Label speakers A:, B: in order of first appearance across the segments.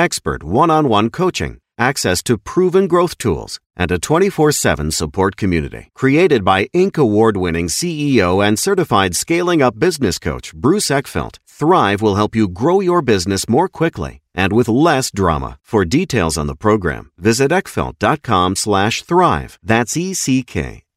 A: expert one on one coaching, access to proven growth tools, and a 24 7 support community. Created by Inc. award winning CEO and certified scaling up business coach Bruce Eckfeldt, Thrive will help you grow your business more quickly and with less drama. For details on the program, visit eckfeldt.com slash thrive. That's E-C-K F-E-L-D-T dot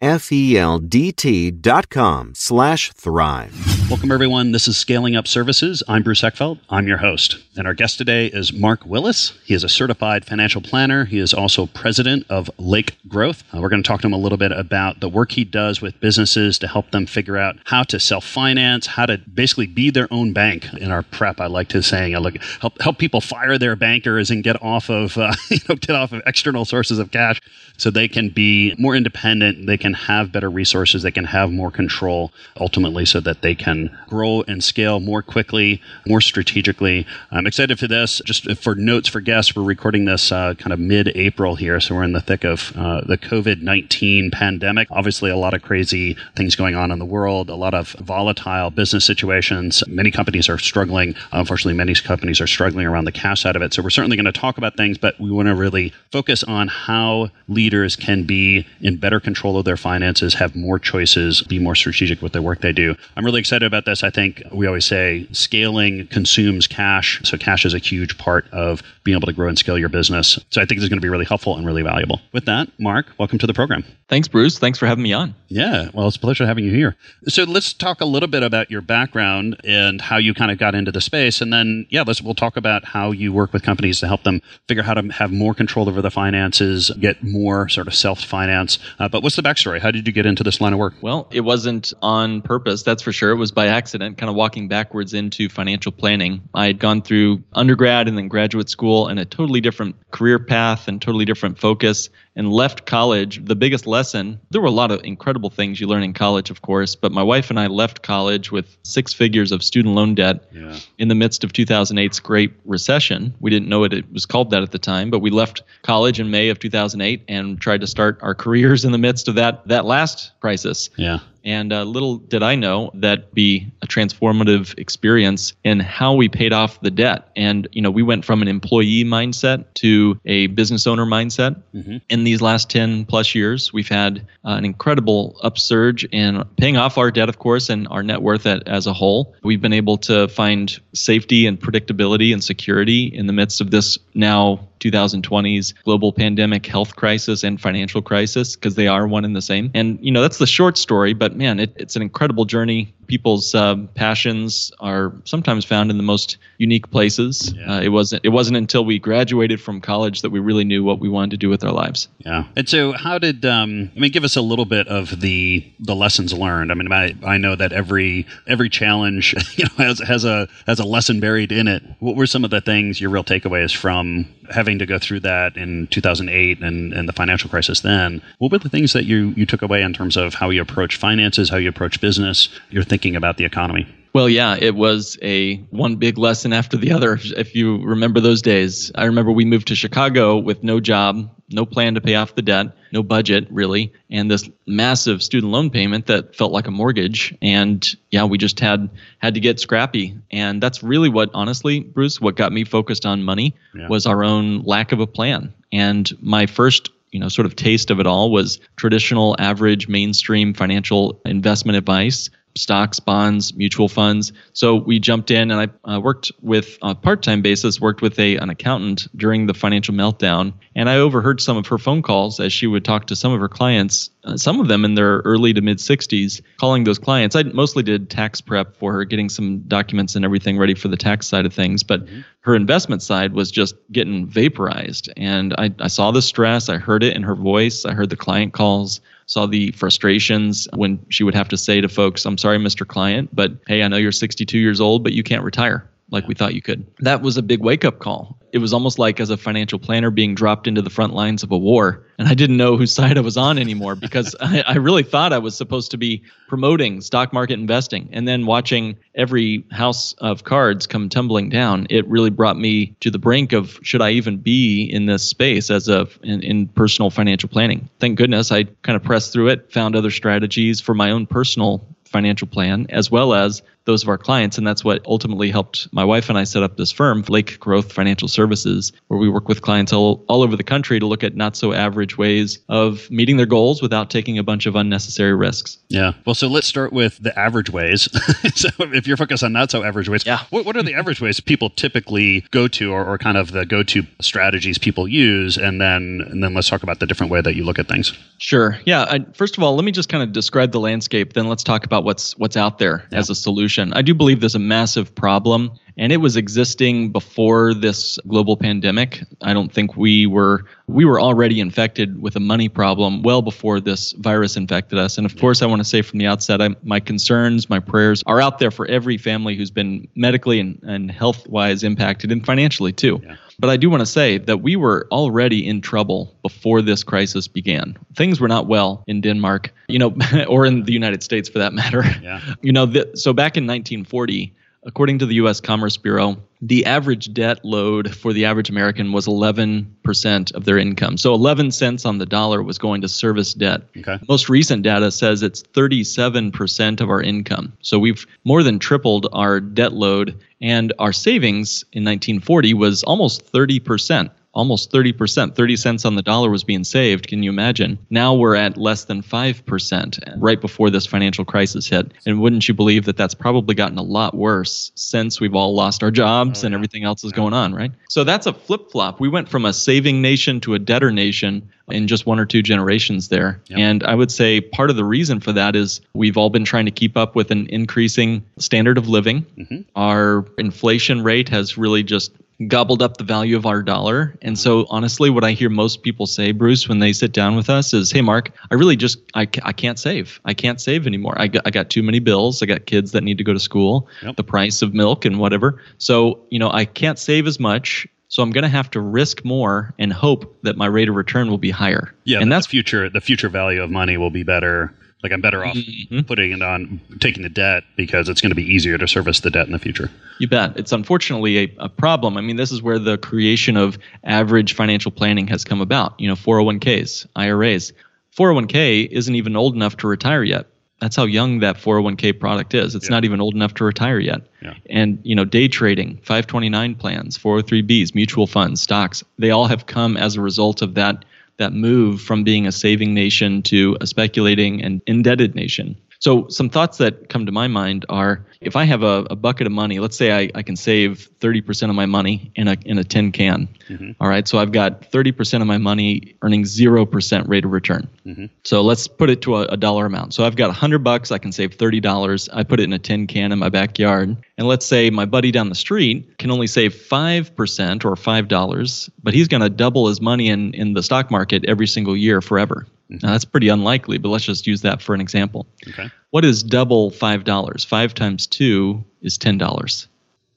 A: com slash thrive.
B: Welcome, everyone. This is Scaling Up Services. I'm Bruce Eckfeldt. I'm your host. And our guest today is Mark Willis. He is a certified financial planner. He is also president of Lake Growth. Uh, we're going to talk to him a little bit about the work he does with businesses to help them figure out how to self-finance, how to basically be their own bank. In our prep, I like to saying, I look help help people fire their bankers and get off of uh, you know get off of external sources of cash so they can be more independent. They can can have better resources, they can have more control ultimately so that they can grow and scale more quickly, more strategically. I'm excited for this. Just for notes for guests, we're recording this uh, kind of mid April here, so we're in the thick of uh, the COVID 19 pandemic. Obviously, a lot of crazy things going on in the world, a lot of volatile business situations. Many companies are struggling. Unfortunately, many companies are struggling around the cash side of it. So, we're certainly going to talk about things, but we want to really focus on how leaders can be in better control of their finances, have more choices, be more strategic with the work they do. I'm really excited about this. I think we always say scaling consumes cash. So cash is a huge part of being able to grow and scale your business. So I think this is going to be really helpful and really valuable. With that, Mark, welcome to the program.
C: Thanks, Bruce. Thanks for having me on.
B: Yeah, well, it's a pleasure having you here. So let's talk a little bit about your background and how you kind of got into the space, and then yeah, let's we'll talk about how you work with companies to help them figure out how to have more control over the finances, get more sort of self finance. Uh, but what's the backstory? Story? How did you get into this line of work?
C: Well, it wasn't on purpose, that's for sure. It was by accident, kind of walking backwards into financial planning. I had gone through undergrad and then graduate school and a totally different career path and totally different focus and left college. The biggest lesson there were a lot of incredible things you learn in college, of course, but my wife and I left college with six figures of student loan debt yeah. in the midst of 2008's Great Recession. We didn't know it, it was called that at the time, but we left college in May of 2008 and tried to start our careers in the midst of that that last crisis.
B: Yeah.
C: And uh, little did I know that be a transformative experience in how we paid off the debt. And you know, we went from an employee mindset to a business owner mindset. Mm-hmm. In these last 10 plus years, we've had uh, an incredible upsurge in paying off our debt, of course, and our net worth at, as a whole. We've been able to find safety and predictability and security in the midst of this now 2020's global pandemic health crisis and financial crisis because they are one and the same. And you know, that's the short story, but man, it, it's an incredible journey people's uh, passions are sometimes found in the most unique places. Yeah. Uh, it wasn't it wasn't until we graduated from college that we really knew what we wanted to do with our lives.
B: Yeah. And so, how did um, I mean? Give us a little bit of the the lessons learned. I mean, I, I know that every every challenge you know has has a has a lesson buried in it. What were some of the things your real takeaways from having to go through that in 2008 and, and the financial crisis then? What were the things that you you took away in terms of how you approach finances, how you approach business, your thinking about the economy?
C: Well, yeah, it was a one big lesson after the other. If you remember those days, I remember we moved to Chicago with no job, no plan to pay off the debt, no budget really, and this massive student loan payment that felt like a mortgage. And yeah, we just had had to get scrappy. And that's really what, honestly, Bruce, what got me focused on money yeah. was our own lack of a plan. And my first you know sort of taste of it all was traditional average mainstream financial investment advice stocks, bonds, mutual funds. So we jumped in, and I uh, worked with on a part-time basis. Worked with a an accountant during the financial meltdown, and I overheard some of her phone calls as she would talk to some of her clients. Uh, some of them in their early to mid 60s, calling those clients. I mostly did tax prep for her, getting some documents and everything ready for the tax side of things, but mm-hmm. her investment side was just getting vaporized. And I, I saw the stress. I heard it in her voice. I heard the client calls saw the frustrations when she would have to say to folks, I'm sorry, Mr. Client, but hey, I know you're 62 years old, but you can't retire like we thought you could. That was a big wake up call. It was almost like as a financial planner being dropped into the front lines of a war. And I didn't know whose side I was on anymore because I, I really thought I was supposed to be promoting stock market investing. And then watching every house of cards come tumbling down, it really brought me to the brink of should I even be in this space as a in, in personal financial planning. Thank goodness I kind of pressed through it, found other strategies for my own personal financial plan as well as those of our clients. And that's what ultimately helped my wife and I set up this firm, Lake Growth Financial Services, where we work with clients all, all over the country to look at not so average ways of meeting their goals without taking a bunch of unnecessary risks.
B: Yeah. Well, so let's start with the average ways. so if you're focused on not so average ways,
C: yeah.
B: what, what are the average ways people typically go to or, or kind of the go to strategies people use? And then, and then let's talk about the different way that you look at things.
C: Sure. Yeah. I, first of all, let me just kind of describe the landscape. Then let's talk about what's what's out there yeah. as a solution solution. I do believe there's a massive problem, and it was existing before this global pandemic. I don't think we were we were already infected with a money problem well before this virus infected us. And of course, I want to say from the outset, I, my concerns, my prayers are out there for every family who's been medically and, and health wise impacted, and financially too. Yeah. But I do want to say that we were already in trouble before this crisis began. Things were not well in Denmark, you know, or in the United States for that matter. Yeah. You know, the, so back in 1940, according to the US Commerce Bureau, the average debt load for the average American was 11% of their income. So 11 cents on the dollar was going to service debt. Okay. Most recent data says it's 37% of our income. So we've more than tripled our debt load and our savings in 1940 was almost 30% almost 30%, 30 cents on the dollar was being saved. Can you imagine? Now we're at less than 5% right before this financial crisis hit. And wouldn't you believe that that's probably gotten a lot worse since we've all lost our jobs oh, and everything else is yeah. going on, right? So that's a flip flop. We went from a saving nation to a debtor nation in just one or two generations there. Yep. And I would say part of the reason for that is we've all been trying to keep up with an increasing standard of living. Mm-hmm. Our inflation rate has really just gobbled up the value of our dollar. And so, honestly, what I hear most people say, Bruce, when they sit down with us is, Hey, Mark, I really just, I, I can't save. I can't save anymore. I got, I got too many bills. I got kids that need to go to school, yep. the price of milk and whatever. So, you know, I can't save as much. So I'm going to have to risk more and hope that my rate of return will be higher.
B: Yeah,
C: and
B: that's future. The future value of money will be better like I'm better off mm-hmm. putting it on taking the debt because it's going to be easier to service the debt in the future.
C: You bet. It's unfortunately a, a problem. I mean, this is where the creation of average financial planning has come about. You know, 401ks, IRAs. 401k isn't even old enough to retire yet. That's how young that 401k product is. It's yeah. not even old enough to retire yet. Yeah. And you know, day trading, 529 plans, 403bs, mutual funds, stocks, they all have come as a result of that that move from being a saving nation to a speculating and indebted nation. So, some thoughts that come to my mind are if I have a, a bucket of money, let's say I, I can save 30% of my money in a, in a tin can. Mm-hmm. All right. So, I've got 30% of my money earning 0% rate of return. Mm-hmm. So, let's put it to a, a, dollar amount. So, I've got 100 bucks. I can save $30. I put it in a tin can in my backyard. And let's say my buddy down the street can only save 5% or $5, but he's going to double his money in, in the stock market every single year forever. Now, that's pretty unlikely, but let's just use that for an example. Okay. What is double $5? 5 times 2 is $10.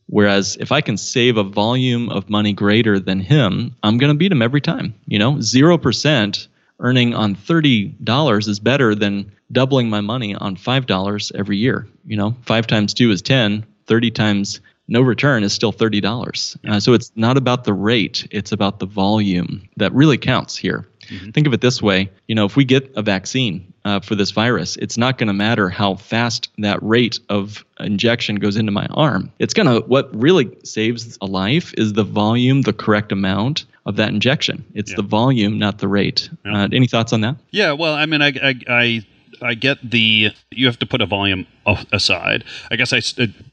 C: Whereas if I can save a volume of money greater than him, I'm going to beat him every time. You know, 0% earning on $30 is better than doubling my money on $5 every year. You know, 5 times 2 is 10, 30 times no return is still $30. Uh, so it's not about the rate, it's about the volume that really counts here. Mm-hmm. Think of it this way you know, if we get a vaccine uh, for this virus, it's not going to matter how fast that rate of injection goes into my arm. It's going to, what really saves a life is the volume, the correct amount of that injection. It's yeah. the volume, not the rate. Yeah. Uh, any thoughts on that?
B: Yeah, well, I mean, I, I, I I get the you have to put a volume aside. I guess I,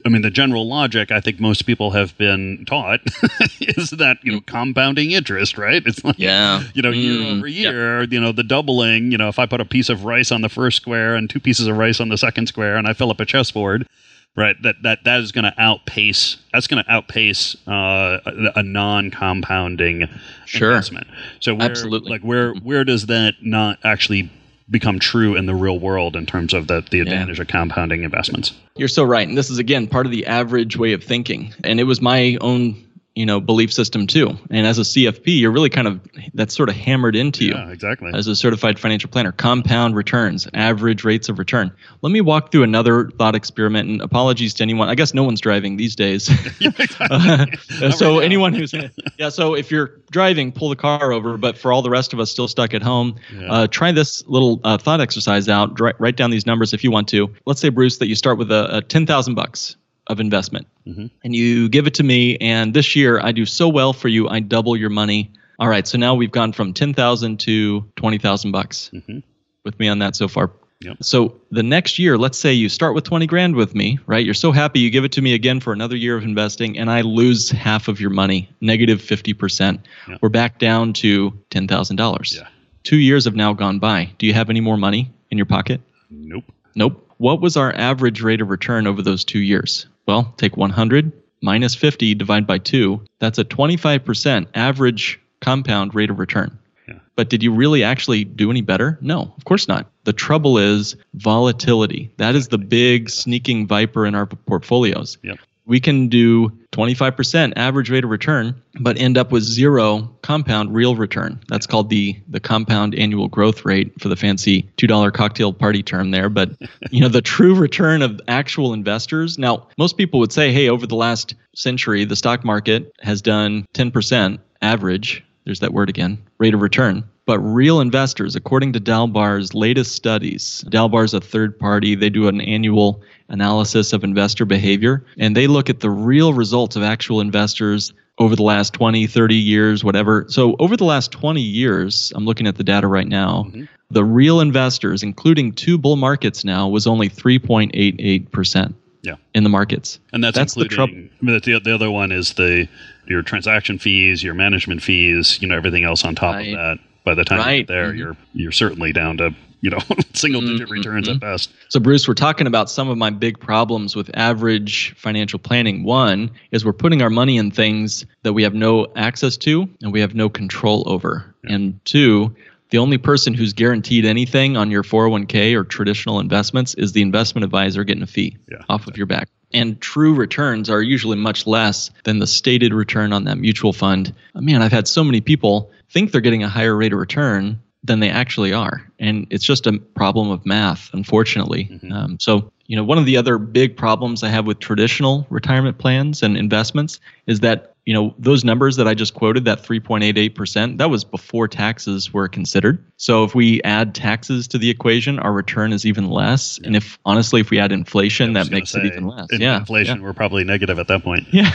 B: I mean the general logic I think most people have been taught is that you know compounding interest, right? It's like
C: yeah,
B: you know year mm, over year, yep. you know the doubling. You know if I put a piece of rice on the first square and two pieces of rice on the second square, and I fill up a chessboard, right? That that that is going to outpace that's going to outpace uh, a, a non-compounding
C: sure.
B: investment. So where,
C: absolutely,
B: like where where does that not actually become true in the real world in terms of the, the advantage yeah. of compounding investments.
C: You're so right. And this is, again, part of the average way of thinking. And it was my own you know belief system too. And as a CFP, you're really kind of that's sort of hammered into you.
B: Yeah, exactly.
C: As a certified financial planner, compound returns, average rates of return. Let me walk through another thought experiment. And apologies to anyone. I guess no one's driving these days. uh, so
B: right
C: anyone who's yeah. So if you're driving, pull the car over. But for all the rest of us still stuck at home,
B: Yeah.
C: uh, try this little uh, thought exercise out. Dri- write down these numbers if you want to. Let's say Bruce that you start with a, a ten thousand bucks of investment,
B: Mhm.
C: and you give it to me. And this year I do so well for you, I double your money. All right, so now we've gone from ten thousand to twenty thousand bucks.
B: Mhm.
C: With me on that so far.
B: Yep.
C: So the next year, let's say you start with 20 grand with me, right? You're so happy you give it to me again for another year of investing and I lose half of your money, negative 50%.
B: Yeah.
C: We're back down to $10,000.
B: Yeah.
C: 2 years have now gone by. Do you have any more money in your pocket?
B: Nope.
C: Nope. What was our average rate of return over those 2 years? Well, take 100 minus 50 divide by 2. That's a 25% average compound rate of return.
B: Yeah.
C: But did you really actually do any better? No, of course not. The trouble is volatility. That is the big sneaking viper in our portfolios.
B: Yep.
C: We can do 25% average rate of return, but end up with zero compound real return. That's called the the compound annual growth rate for the fancy $2 cocktail party term there. But you know, the true return of actual investors. Now, most people would say, hey, over the last century, the stock market has done 10% average there's that word again, rate of return. But real investors, according to Dalbar's latest studies, Dalbar's a third party. They do an annual analysis of investor behavior, and they look at the real results of actual investors over the last 20, 30 years, whatever. So, over the last 20 years, I'm looking at the data right now, mm-hmm. the real investors, including two bull markets now, was only 3.88%
B: Yeah.
C: in the markets.
B: And that's,
C: That's the
B: trouble. I mean, the, the other one is the your transaction fees, your management fees, you know, everything else on top
C: Right.
B: of that. By the time you
C: Right.
B: get there,
C: Mhm.
B: you're you're certainly down to you know single digit returns
C: Mm-hmm.
B: at best.
C: So, Bruce, we're talking about some of my big problems with average financial planning. One is we're putting our money in things that we have no access to and we have no control over. And two, the only person who's guaranteed anything on your 401k or traditional investments is the investment advisor getting a fee
B: Yeah.
C: off of your back. And true returns are usually much less than the stated return on that mutual fund. Man, I've had so many people think they're getting a higher rate of return than they actually are. And it's just a problem of math, unfortunately. Um, so, you know, one of the other big problems I have with traditional retirement plans and investments is that, you know, those numbers that I just quoted, that 3.88%, that was before taxes were considered. So if we add taxes to the equation, our return is even less. And if, honestly, if we add inflation, that makes it even less.
B: in
C: yeah.
B: inflation, we're probably negative at that point.
C: Yeah.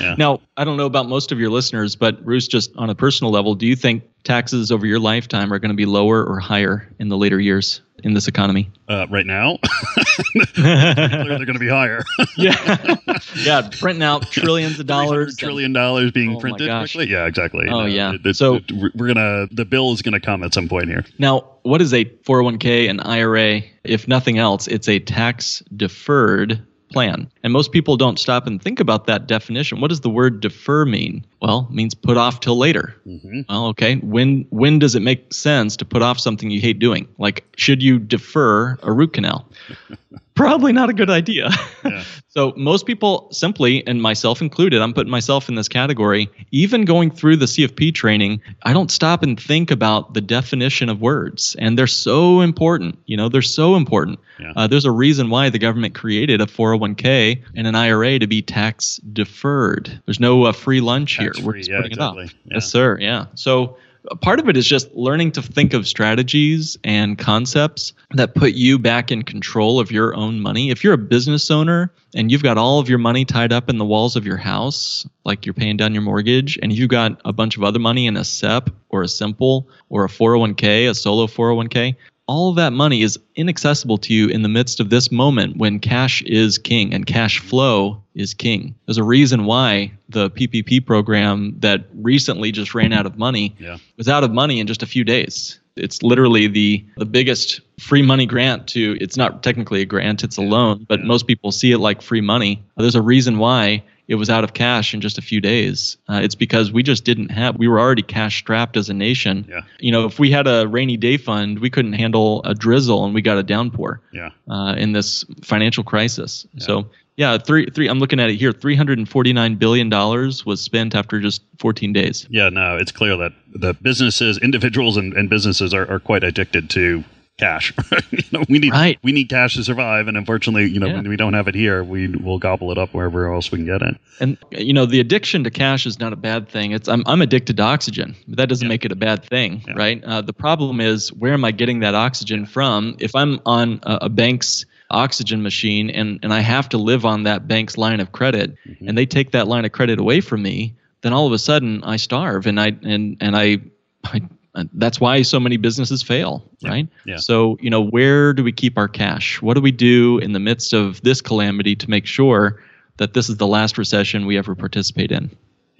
B: Yeah.
C: Now, I don't know about most of your listeners, but Bruce, just on a personal level, do you think taxes over your lifetime are going to be lower or higher in the later years in this economy?
B: Uh, right now, they're going to be higher.
C: yeah. yeah. Printing out trillions of dollars.
B: trillion and, dollars being
C: Oh
B: printed quickly. Yeah, exactly.
C: Oh,
B: No,
C: yeah.
B: it- it-
C: So-
B: it- we're gonna the bill is gonna come at some point here.
C: Now, what is a 401k and IRA? If nothing else, it's a tax deferred plan. And most people don't stop and think about that definition. What does the word defer mean? Well, it means put off till later. Mm-hmm. Well, okay. When when does it make sense to put off something you hate doing? Like should you defer a root canal? Probably not a good idea.
B: Yeah.
C: So most people simply, and myself included, I'm putting myself in this category. Even going through the CFP training, I don't stop and think about the definition of words, and they're so important. You know, they're so important.
B: Yeah.
C: Uh, there's a reason why the government created a 401k and an IRA to be tax deferred. There's no uh, free lunch here. We're just
B: yeah,
C: putting it off.
B: Yeah.
C: Yes, sir. Yeah. So part of it is just learning to think of strategies and concepts that put you back in control of your own money. If you're a business owner and you've got all of your money tied up in the walls of your house, like you're paying down your mortgage, and you've got a bunch of other money in a SEP or a simple or a 401k, a solo 401k, all that money is inaccessible to you in the midst of this moment when cash is king and cash flow is king. There's a reason why the PPP program that recently just ran out of money
B: Yeah.
C: was out of money in just a few days. It's literally the the biggest free money grant to it's not technically a grant, it's a loan, but most people see it like free money. There's a reason why it was out of cash in just a few days. Uh, it's because we just didn't have, we were already cash strapped as a nation.
B: Yeah.
C: You know, if we had a rainy day fund, we couldn't handle a drizzle and we got a downpour
B: Yeah.
C: uh, in this financial crisis. So, yeah, three, three, I'm looking at it here $349 billion was spent after just 14 days.
B: Yeah, no, it's clear that the businesses, individuals, and, and businesses are, are quite addicted to cash. you know, we need
C: Right.
B: we need cash to survive, and unfortunately, you know,
C: Yeah.
B: when we don't have it here, we will gobble it up wherever else we can get it.
C: And you know, the addiction to cash is not a bad thing. It's I'm I'm addicted to oxygen, but that doesn't make it a bad thing,
B: Yeah.
C: right? Uh, the problem is where am I getting that oxygen from? If I'm on a, a bank's oxygen machine and and I have to live on that bank's line of credit,
B: Mm-hmm.
C: and they take that line of credit away from me, then all of a sudden I starve, and I and and I. I that's why so many businesses fail, right?
B: yeah.
C: So, you know, where do we keep our cash? What do we do in the midst of this calamity to make sure that this is the last recession we ever participate in?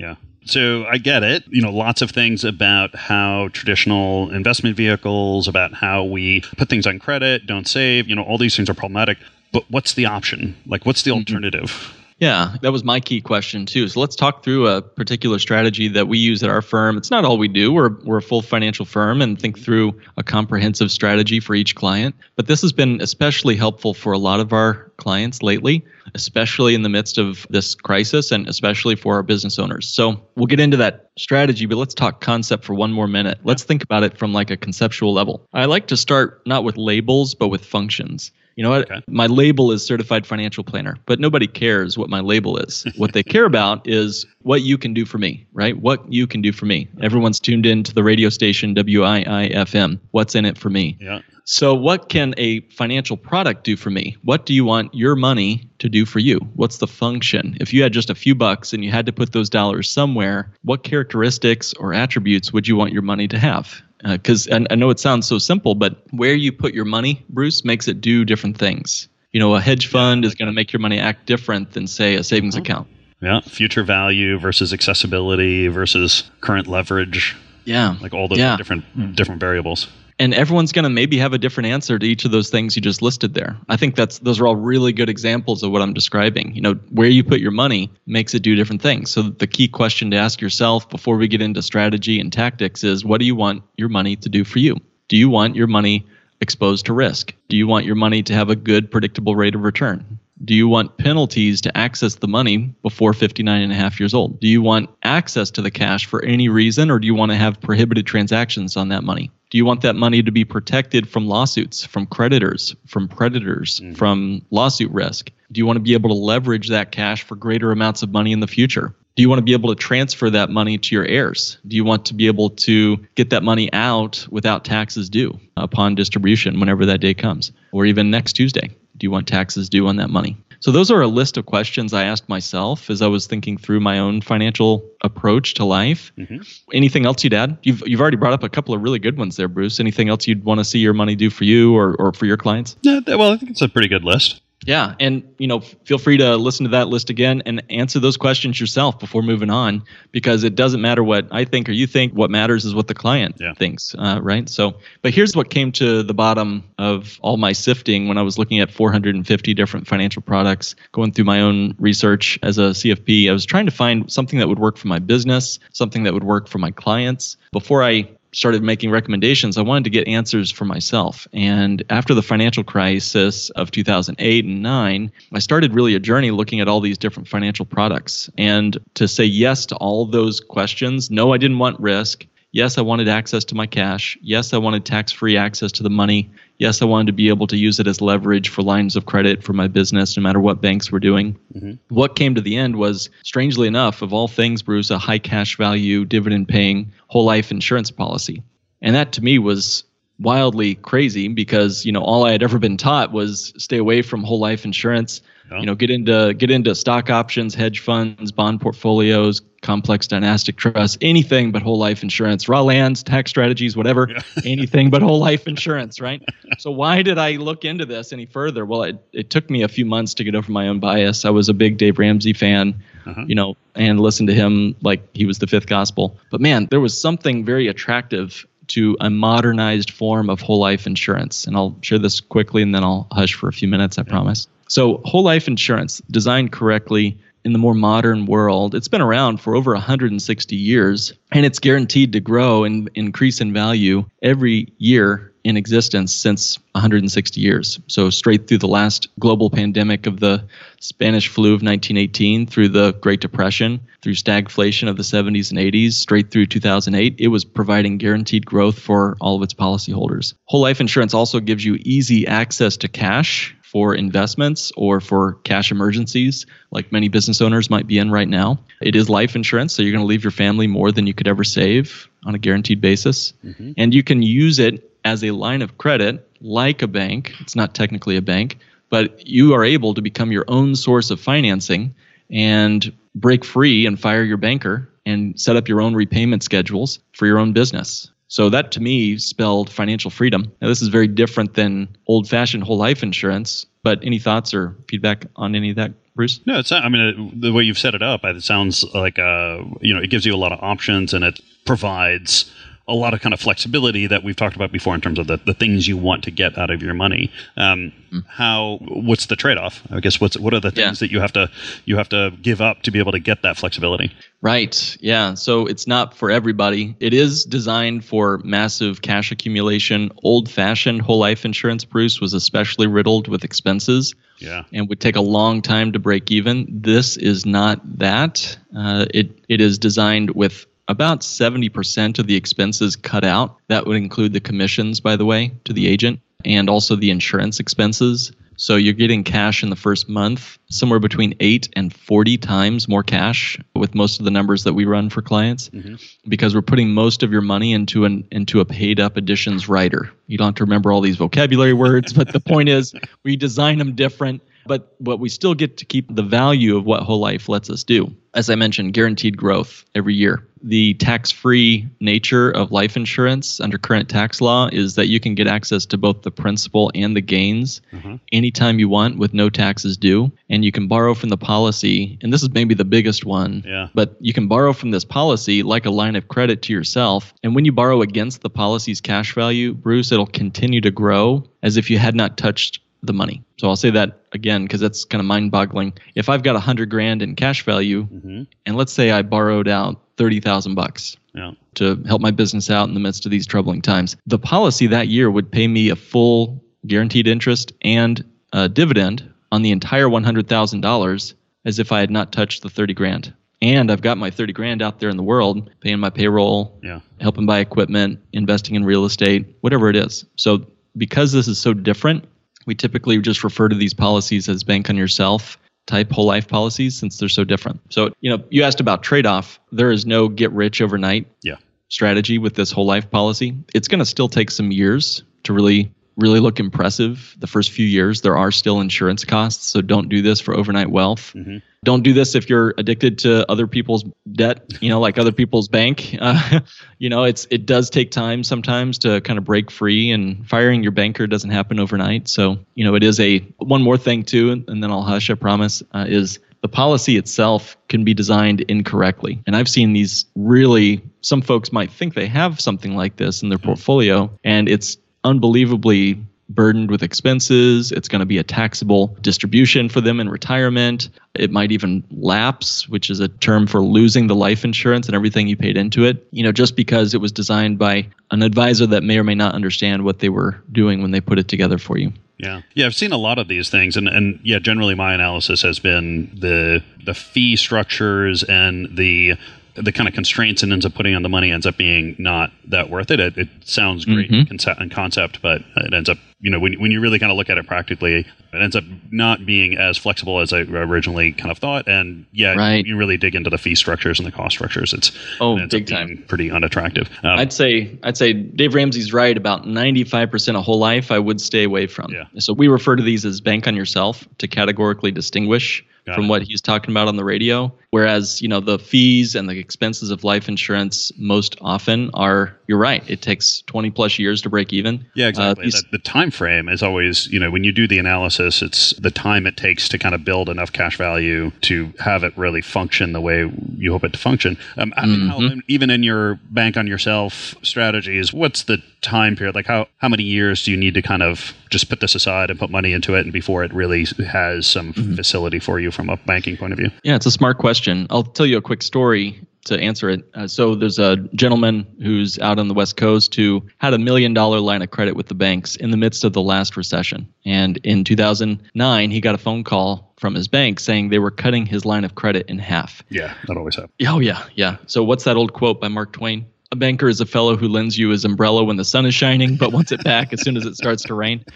B: Yeah. So I get it. You know, lots of things about how traditional investment vehicles, about how we put things on credit, don't save, you know, all these things are problematic. But what's the option? Like, what's the mm-hmm. alternative?
C: Yeah, that was my key question too. So let's talk through a particular strategy that we use at our firm. It's not all we do. We're we're a full financial firm and think through a comprehensive strategy for each client. But this has been especially helpful for a lot of our clients lately, especially in the midst of this crisis and especially for our business owners. So we'll get into that strategy, but let's talk concept for one more minute. Let's think about it from like a conceptual level. I like to start not with labels but with functions. You know what?
B: Okay.
C: My label is certified financial planner, but nobody cares what my label is. what they care about is what you can do for me, right? What you can do for me. Everyone's tuned in to the radio station WIIFM. What's in it for me?
B: Yeah.
C: So, what can a financial product do for me? What do you want your money to do for you? What's the function? If you had just a few bucks and you had to put those dollars somewhere, what characteristics or attributes would you want your money to have? Uh, because I I know it sounds so simple, but where you put your money, Bruce, makes it do different things. You know, a hedge fund is going to make your money act different than, say, a savings uh-huh. account.
B: Yeah. Future value versus accessibility versus current leverage,
C: Yeah.
B: like all those
C: Yeah.
B: different hmm. different variables.
C: And everyone's going to maybe have a different answer to each of those things you just listed there. I think that's those are all really good examples of what I'm describing. You know, where you put your money makes it do different things. So the key question to ask yourself before we get into strategy and tactics is what do you want your money to do for you? Do you want your money exposed to risk? Do you want your money to have a good predictable rate of return? Do you want penalties to access the money before 59 and a half years old? Do you want access to the cash for any reason, or do you want to have prohibited transactions on that money? Do you want that money to be protected from lawsuits, from creditors, from predators, mm-hmm. from lawsuit risk? Do you want to be able to leverage that cash for greater amounts of money in the future? Do you want to be able to transfer that money to your heirs? Do you want to be able to get that money out without taxes due upon distribution whenever that day comes, or even next Tuesday? Do you want taxes due on that money? So those are a list of questions I asked myself as I was thinking through my own financial approach to life. Mm-hmm. Anything else you'd add? You've you've already brought up a couple of really good ones there, Bruce. Anything else you'd want to see your money do for you or, or for your clients?
B: Yeah, well, I think it's a pretty good list.
C: Yeah, and you know, feel free to listen to that list again and answer those questions yourself before moving on, because it doesn't matter what I think or you think. What matters is what the client
B: Yeah.
C: thinks, uh, right? So, but here's what came to the bottom of all my sifting when I was looking at 450 different financial products, going through my own research as a CFP. I was trying to find something that would work for my business, something that would work for my clients. Before I started making recommendations, I wanted to get answers for myself. And after the financial crisis of 2008 and 9, I started really a journey looking at all these different financial products. And to say yes to all those questions, no, I didn't want risk. Yes, I wanted access to my cash. Yes, I wanted tax free access to the money. Yes, I wanted to be able to use it as leverage for lines of credit for my business, no matter what banks were doing. Mm-hmm. What came to the end was, strangely enough, of all things, Bruce, a high cash value, dividend paying whole life insurance policy. And that to me was wildly crazy because you know all I had ever been taught was stay away from whole life insurance.
B: Yeah.
C: You know, get into get into stock options, hedge funds, bond portfolios, complex dynastic trusts, anything but whole life insurance, raw lands, tax strategies, whatever, anything but whole life insurance, right? so why did I look into this any further? Well, it, it took me a few months to get over my own bias. I was a big Dave Ramsey fan, uh-huh. you know, and listened to him like he was the fifth gospel. But man, there was something very attractive to a modernized form of whole life insurance. And I'll share this quickly and then I'll hush for a few minutes, I promise. So, whole life insurance, designed correctly, in the more modern world. It's been around for over 160 years, and it's guaranteed to grow and increase in value every year in existence since 160 years. So, straight through the last global pandemic of the Spanish flu of 1918, through the Great Depression, through stagflation of the 70s and 80s, straight through 2008, it was providing guaranteed growth for all of its policyholders. Whole life insurance also gives you easy access to cash for investments or for cash emergencies, like many business owners might be in right now. It is life insurance, so you're going to leave your family more than you could ever save on a guaranteed basis. Mm-hmm. And you can use it as a line of credit, like a bank. It's not technically a bank, but you are able to become your own source of financing and break free and fire your banker and set up your own repayment schedules for your own business. So that to me spelled financial freedom. Now, this is very different than old fashioned whole life insurance, but any thoughts or feedback on any of that? Bruce?
B: No, it's. not. I mean, the way you've set it up, it sounds like uh, you know, it gives you a lot of options and it provides a lot of kind of flexibility that we've talked about before in terms of the, the things you want to get out of your money. Um, mm. How what's the trade off? I guess what's what are the things yeah. that you have to you have to give up to be able to get that flexibility?
C: Right. Yeah. So it's not for everybody. It is designed for massive cash accumulation. Old fashioned whole life insurance, Bruce, was especially riddled with expenses.
B: Yeah.
C: And would take a long time to break even. This is not that. Uh, it it is designed with about 70% of the expenses cut out. That would include the commissions, by the way, to the agent and also the insurance expenses. So you're getting cash in the first month, somewhere between eight and 40 times more cash with most of the numbers that we run for clients mm-hmm. because we're putting most of your money into an into a paid up additions rider. You don't have to remember all these vocabulary words, but the point is we design them different but but we still get to keep the value of what whole life lets us do. As I mentioned, guaranteed growth every year. The tax-free nature of life insurance under current tax law is that you can get access to both the principal and the gains mm-hmm. anytime you want with no taxes due, and you can borrow from the policy. And this is maybe the biggest one.
B: Yeah.
C: But you can borrow from this policy like a line of credit to yourself, and when you borrow against the policy's cash value, Bruce, it'll continue to grow as if you had not touched the money. So I'll say that again because that's kind of mind boggling. If I've got a hundred grand in cash value, mm-hmm. and let's say I borrowed out thirty thousand bucks
B: yeah.
C: to help my business out in the midst of these troubling times, the policy that year would pay me a full guaranteed interest and a dividend on the entire one hundred thousand dollars as if I had not touched the thirty grand. And I've got my 30 grand out there in the world, paying my payroll,
B: yeah.
C: helping buy equipment, investing in real estate, whatever it is. So because this is so different, we typically just refer to these policies as bank on yourself type whole life policies since they're so different. So, you know, you asked about trade off. There is no get rich overnight
B: yeah.
C: strategy with this whole life policy. It's going to still take some years to really really look impressive the first few years. There are still insurance costs, so don't do this for overnight wealth. Mm-hmm. Don't do this if you're addicted to other people's debt, you know, like other people's bank. Uh, you know, it's it does take time sometimes to kind of break free, and firing your banker doesn't happen overnight. So, you know, it is a one more thing too, and then I'll hush. I promise. Uh, is the policy itself can be designed incorrectly. And I've seen these really, some folks might think they have something like this in their mm-hmm. portfolio, and it's unbelievably burdened with expenses. It's going to be a taxable distribution for them in retirement. It might even lapse, which is a term for losing the life insurance and everything you paid into it, you know, just because it was designed by an advisor that may or may not understand what they were doing when they put it together for you.
B: Yeah. Yeah, I've seen a lot of these things and and yeah, generally my analysis has been the the fee structures and the the kind of constraints it ends up putting on the money ends up being not that worth it. It, it sounds great mm-hmm. in, concept, in concept, but it ends up, you know, when, when you really kind of look at it practically, it ends up not being as flexible as I originally kind of thought. And yeah, right. you, really dig into the fee structures and the cost structures. It's
C: oh, big time,
B: pretty unattractive.
C: Um, I'd say I'd say Dave Ramsey's right about ninety five percent of whole life. I would stay away from.
B: Yeah.
C: So we refer to these as bank on yourself to categorically distinguish Got from it. what he's talking about on the radio. Whereas, you know, the fees and the expenses of life insurance most often are, you're right, it takes 20 plus years to break even.
B: Yeah, exactly. Uh, these, the time time frame is always, you know, when you do the analysis, it's the time it takes to kind of build enough cash value to have it really function the way you hope it to function. Um, I mean, how, even in your bank on yourself strategies, what's the time period? Like how how many years do you need to kind of just put this aside and put money into it, and before it really has some facility for you from a banking point of view?
C: Yeah, it's a smart question. I'll tell you a quick story to answer it. Uh, so there's a gentleman who's out on the West Coast who had a million dollar line of credit with the banks in the midst of the last recession. And in 2009, he got a phone call from his bank saying they were cutting his line of credit in half.
B: Yeah, that always happens.
C: Oh yeah, yeah. So what's that old quote by Mark Twain? A banker is a fellow who lends you his umbrella when the sun is shining, but wants it back as soon as it starts to rain.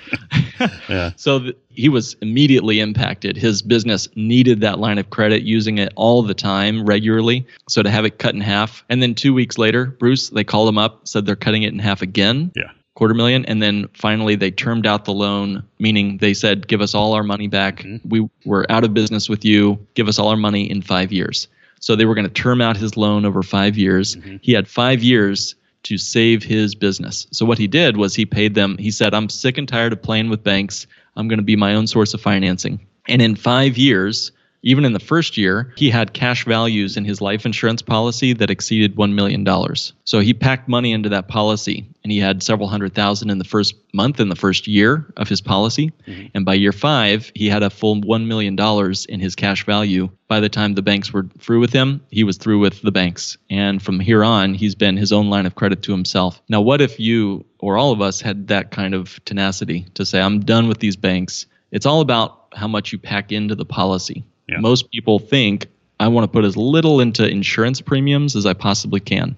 B: Yeah.
C: So th- he was immediately impacted. His business needed that line of credit, using it all the time, regularly. So to have it cut in half, and then two weeks later, Bruce, they called him up, said they're cutting it in half again
B: Yeah.
C: quarter million and then finally they termed out the loan meaning they said give us all our money back mm-hmm. we were out of business with you give us all our money in five years so they were going to term out his loan over five years. Mm-hmm. He had five years to save his business. So what he did was he paid them he said i'm sick and tired of playing with banks. I'm going to be my own source of financing. And in five years even in the first year, he had cash values in his life insurance policy that exceeded $1 million. So he packed money into that policy and he had several hundred thousand in the first month, in the first year of his policy. Mm-hmm. And by year five, he had a full $1 million in his cash value. By the time the banks were through with him, he was through with the banks. And from here on, he's been his own line of credit to himself. Now, what if you or all of us had that kind of tenacity to say, I'm done with these banks? It's all about how much you pack into the policy.
B: Yeah.
C: Most people think I want to put as little into insurance premiums as I possibly can.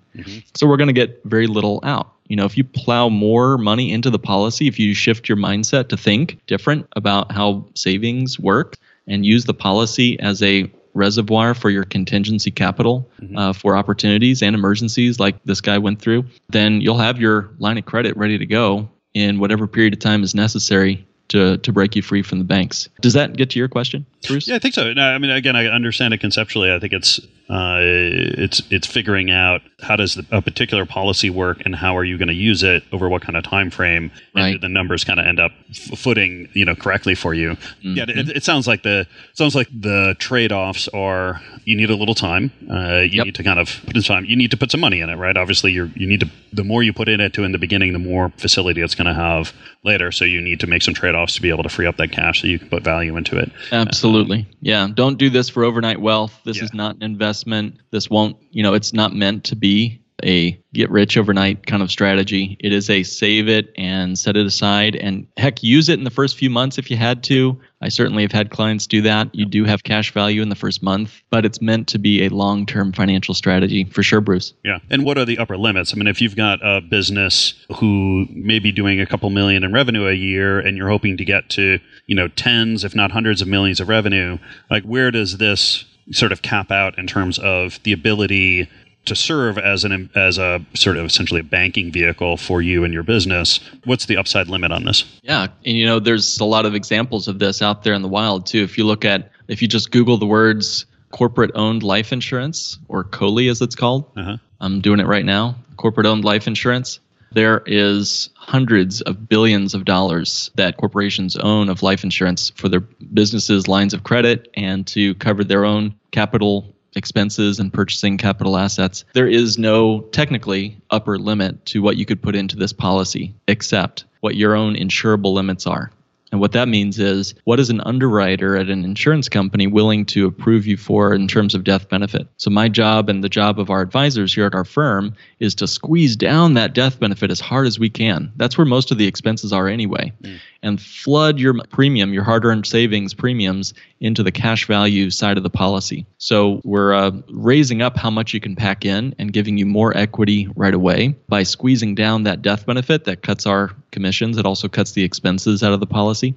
C: So we're going to get very little out. You know, if you plow more money into the policy, if you shift your mindset to think different about how savings work and use the policy as a reservoir for your contingency capital uh, for opportunities and emergencies like this guy went through, then you'll have your line of credit ready to go in whatever period of time is necessary to, to break you free from the banks. Does that get to your question, Bruce?
B: Yeah, I think so. No, I mean, again, I understand it conceptually. I think it's uh, it's it's figuring out how does the, a particular policy work and how are you going to use it over what kind of time frame,
C: Right.
B: do the numbers kind of end up f- footing you know correctly for you. Yeah, it, it sounds like the sounds like the trade offs are you need a little time. Uh, you
C: Yep.
B: need to kind of put in time. You need to put some money in it, right? Obviously, you you need to the more you put in it to in the beginning, the more facility it's going to have later. So you need to make some trade offs to be able to free up that cash so you can put value into it.
C: Absolutely. Yeah. Don't do this for overnight wealth. This
B: Yeah.
C: is not an investment. This won't, you know, it's not meant to be a get rich overnight kind of strategy. It is a save it and set it aside and heck, use it in the first few months if you had to. I certainly have had clients do that. You do have cash value in the first month, but it's meant to be a long term financial strategy for sure, Bruce.
B: Yeah. And what are the upper limits? I mean, if you've got a business who may be doing a couple million in revenue a year and you're hoping to get to, you know, tens, if not hundreds of millions of revenue, like where does this sort of cap out in terms of the ability to serve as an as a sort of essentially a banking vehicle for you and your business? What's the upside limit on this?
C: Yeah, and you know, there's a lot of examples of this out there in the wild too. If you look at, if you just Google the words corporate owned life insurance or COLI as it's called,
B: Uh-huh.
C: I'm doing it right now. Corporate owned life insurance. There is hundreds of billions of dollars that corporations own of life insurance for their businesses, lines of credit, and to cover their own capital expenses and purchasing capital assets. There is no technically upper limit to what you could put into this policy except what your own insurable limits are. And what that means is, what is an underwriter at an insurance company willing to approve you for in terms of death benefit? So, my job and the job of our advisors here at our firm is to squeeze down that death benefit as hard as we can. That's where most of the expenses are anyway. Mm. And flood your premium, your hard earned savings premiums, into the cash value side of the policy. So, we're uh, raising up how much you can pack in and giving you more equity right away by squeezing down that death benefit that cuts our commissions. It also cuts the expenses out of the policy.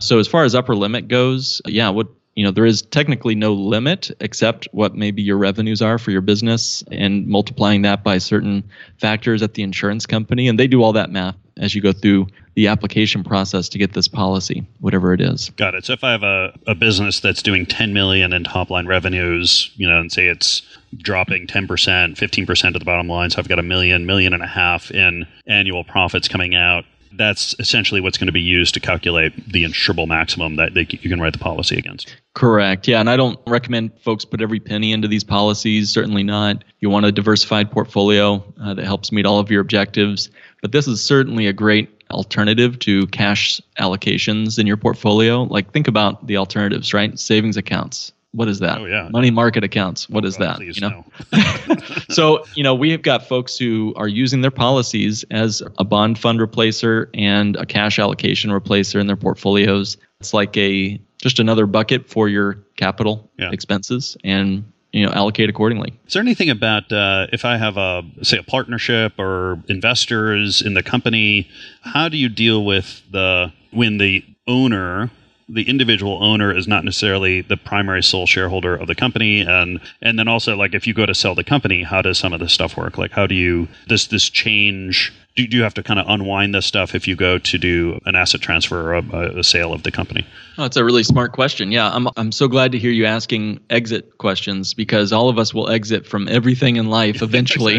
C: So as far as upper limit goes, yeah, what you know, there is technically no limit except what maybe your revenues are for your business and multiplying that by certain factors at the insurance company. And they do all that math as you go through the application process to get this policy, whatever it is.
B: Got it. So if I have a, a business that's doing 10 million in top line revenues, you know, and say it's dropping 10%, 15% of the bottom line, so I've got a million, million and a half in annual profits coming out, that's essentially what's going to be used to calculate the insurable maximum that they, you can write the policy against.
C: Correct. Yeah, and I don't recommend folks put every penny into these policies. Certainly not. You want a diversified portfolio uh, that helps meet all of your objectives. But this is certainly a great alternative to cash allocations in your portfolio. Like think about the alternatives, right? Savings accounts. What is that?
B: Oh, yeah.
C: Money market accounts. What is
B: Oh,
C: that?
B: please,
C: you know.
B: no.
C: so you know we have got folks who are using their policies as a bond fund replacer and a cash allocation replacer in their portfolios. It's like a just another bucket for your capital
B: Yeah.
C: expenses and you know allocate accordingly.
B: Is there anything about uh, if I have a say a partnership or investors in the company? How do you deal with the when the owner, the individual owner, is not necessarily the primary sole shareholder of the company, and and then also like if you go to sell the company, how does some of this stuff work? Like how do you does this change? Do, do you have to kind of unwind this stuff if you go to do an asset transfer or a, a sale of the company?
C: Oh, that's a really smart question. Yeah, I'm I'm so glad to hear you asking exit questions because all of us will exit from everything in life eventually.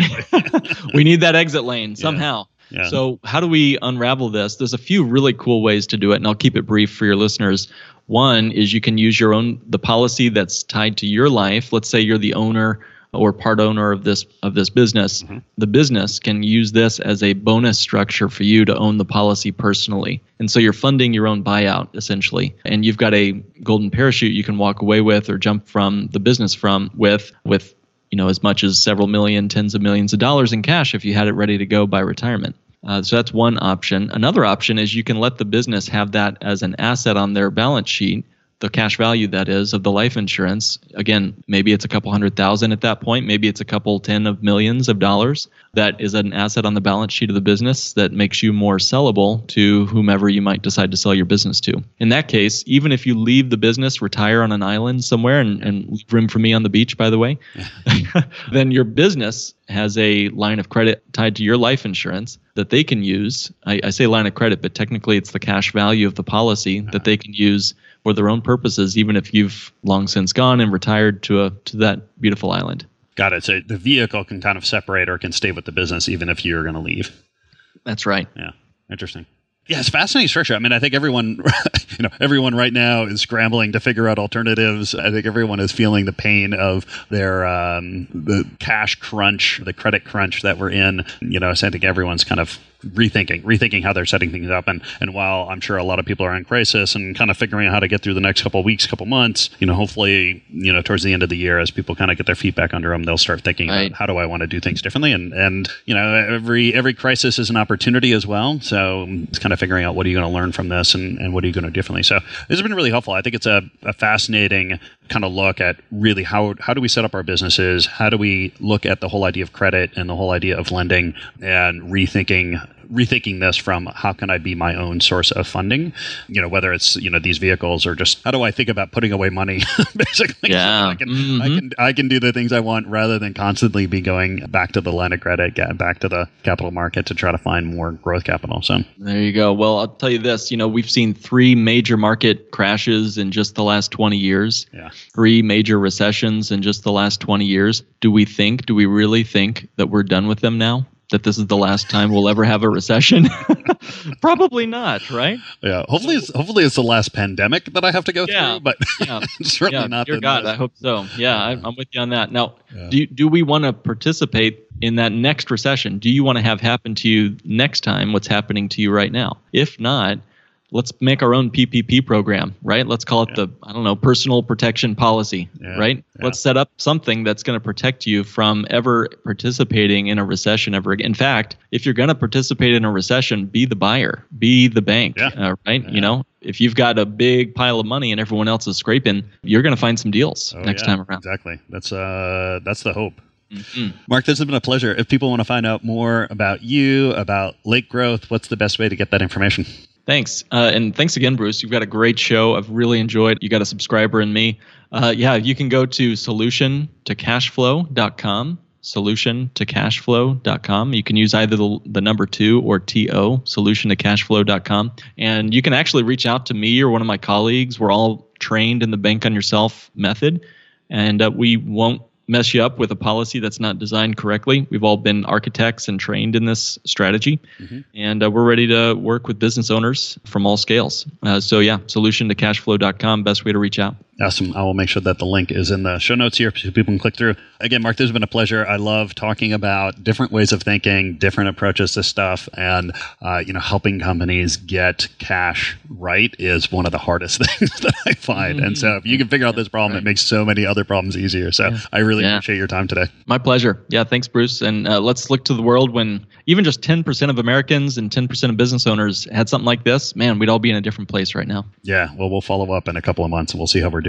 C: we need that exit lane somehow.
B: Yeah.
C: So, how do we unravel this? There's a few really cool ways to do it, and I'll keep it brief for your listeners. One is you can use your own the policy that's tied to your life. Let's say you're the owner or part owner of this of this business. Mm-hmm. The business can use this as a bonus structure for you to own the policy personally. And so you're funding your own buyout essentially. And you've got a golden parachute you can walk away with or jump from the business from with with you know as much as several million, tens of millions of dollars in cash if you had it ready to go by retirement. Uh, so that's one option. Another option is you can let the business have that as an asset on their balance sheet, the cash value that is of the life insurance. Again, maybe it's a couple hundred thousand at that point. Maybe it's a couple ten of millions of dollars. That is an asset on the balance sheet of the business that makes you more sellable to whomever you might decide to sell your business to. In that case, even if you leave the business, retire on an island somewhere, and, and leave room for me on the beach, by the way, then your business has a line of credit tied to your life insurance that they can use. I, I say line of credit, but technically it's the cash value of the policy that uh-huh. they can use for their own purposes, even if you've long since gone and retired to a to that beautiful island.
B: Got it. So the vehicle can kind of separate or can stay with the business even if you're going to leave.
C: That's right.
B: Yeah, interesting. Yeah, it's fascinating structure. I mean, I think everyone, you know, everyone right now is scrambling to figure out alternatives. I think everyone is feeling the pain of their um, the cash crunch, the credit crunch that we're in. You know, so I think everyone's kind of rethinking, rethinking how they're setting things up. And and while I'm sure a lot of people are in crisis and kind of figuring out how to get through the next couple of weeks, couple months, you know, hopefully, you know, towards the end of the year, as people kind of get their feet back under them, they'll start thinking,
C: Right.
B: about how do I want to do things differently? And and you know, every every crisis is an opportunity as well. So um, it's kind of figuring out what are you going to learn from this and, and what are you going to do differently. So this has been really helpful. I think it's a, a fascinating kind of look at really how how do we set up our businesses? How do we look at the whole idea of credit and the whole idea of lending and rethinking rethinking this from how can I be my own source of funding? You know, whether it's you know these vehicles or just how do I think about putting away money? Basically,
C: Yeah.
B: I can I
C: Mhm.
B: can I can do the things I want rather than constantly be going back to the line of credit, get back to the capital market to try to find more growth capital. So
C: There you go. Well, I'll tell you this. You know, we've seen three major market crashes in just the last 20 years.
B: yeah,
C: Three major recessions in just the last 20 years. Do we think, do we really think that we're done with them now? That this is the last time we'll ever have a recession? Probably not, right?
B: yeah. Hopefully, it's hopefully it's the last pandemic that I have to go
C: Yeah.
B: through, but
C: Yeah.
B: certainly
C: yeah,
B: not.
C: dear God, I hope so. Yeah, I, I'm with you on that. Now,
B: Yeah.
C: do you, do we want to participate in that next recession? Do you want to have happen to you next time what's happening to you right now? If not, let's make our own PPP program, right? Let's call it the I don't know personal protection policy,
B: Yeah,
C: right?
B: yeah.
C: Let's set up something that's going to protect you from ever participating in a recession ever again. In fact, if you're going to participate in a recession, be the buyer, be the bank,
B: Yeah.
C: uh, right? You know, if you've got a big pile of money and everyone else is scraping, you're going to find some deals
B: Oh,
C: next
B: yeah,
C: time around.
B: Exactly. That's uh that's the hope.
C: Mhm.
B: Mark, this has been a pleasure. If people want to find out more about you, about Lake Growth, what's the best way to get that information?
C: Thanks. Uh, and thanks again, Bruce. You've got a great show. I've really enjoyed You got a subscriber in me. Uh, yeah, you can go to solution to cashflow.com. Solution to cashflow.com. You can use either the, the number two or TO, solution to cashflow.com. And you can actually reach out to me or one of my colleagues. We're all trained in the bank on yourself method. And uh, we won't mess you up with a policy that's not designed correctly. We've all been architects and trained in this strategy, mm-hmm. and uh, we're ready to work with business owners from all scales. Uh, so, yeah, solution to cashflow.com, best way to reach out.
B: Awesome. I will make sure that the link is in the show notes here so people can click through. Again, Mark, this has been a pleasure. I love talking about different ways of thinking, different approaches to stuff, and uh, you know, helping companies get cash right is one of the hardest things that I find. Mm-hmm. And so, if you can figure out this problem, right. it makes so many other problems easier. So, yeah. I really yeah. appreciate your time today.
C: My pleasure. Yeah, thanks, Bruce. And uh, let's look to the world when even just 10% of Americans and 10% of business owners had something like this. Man, we'd all be in a different place right now.
B: Yeah. Well, we'll follow up in a couple of months and we'll see how we're doing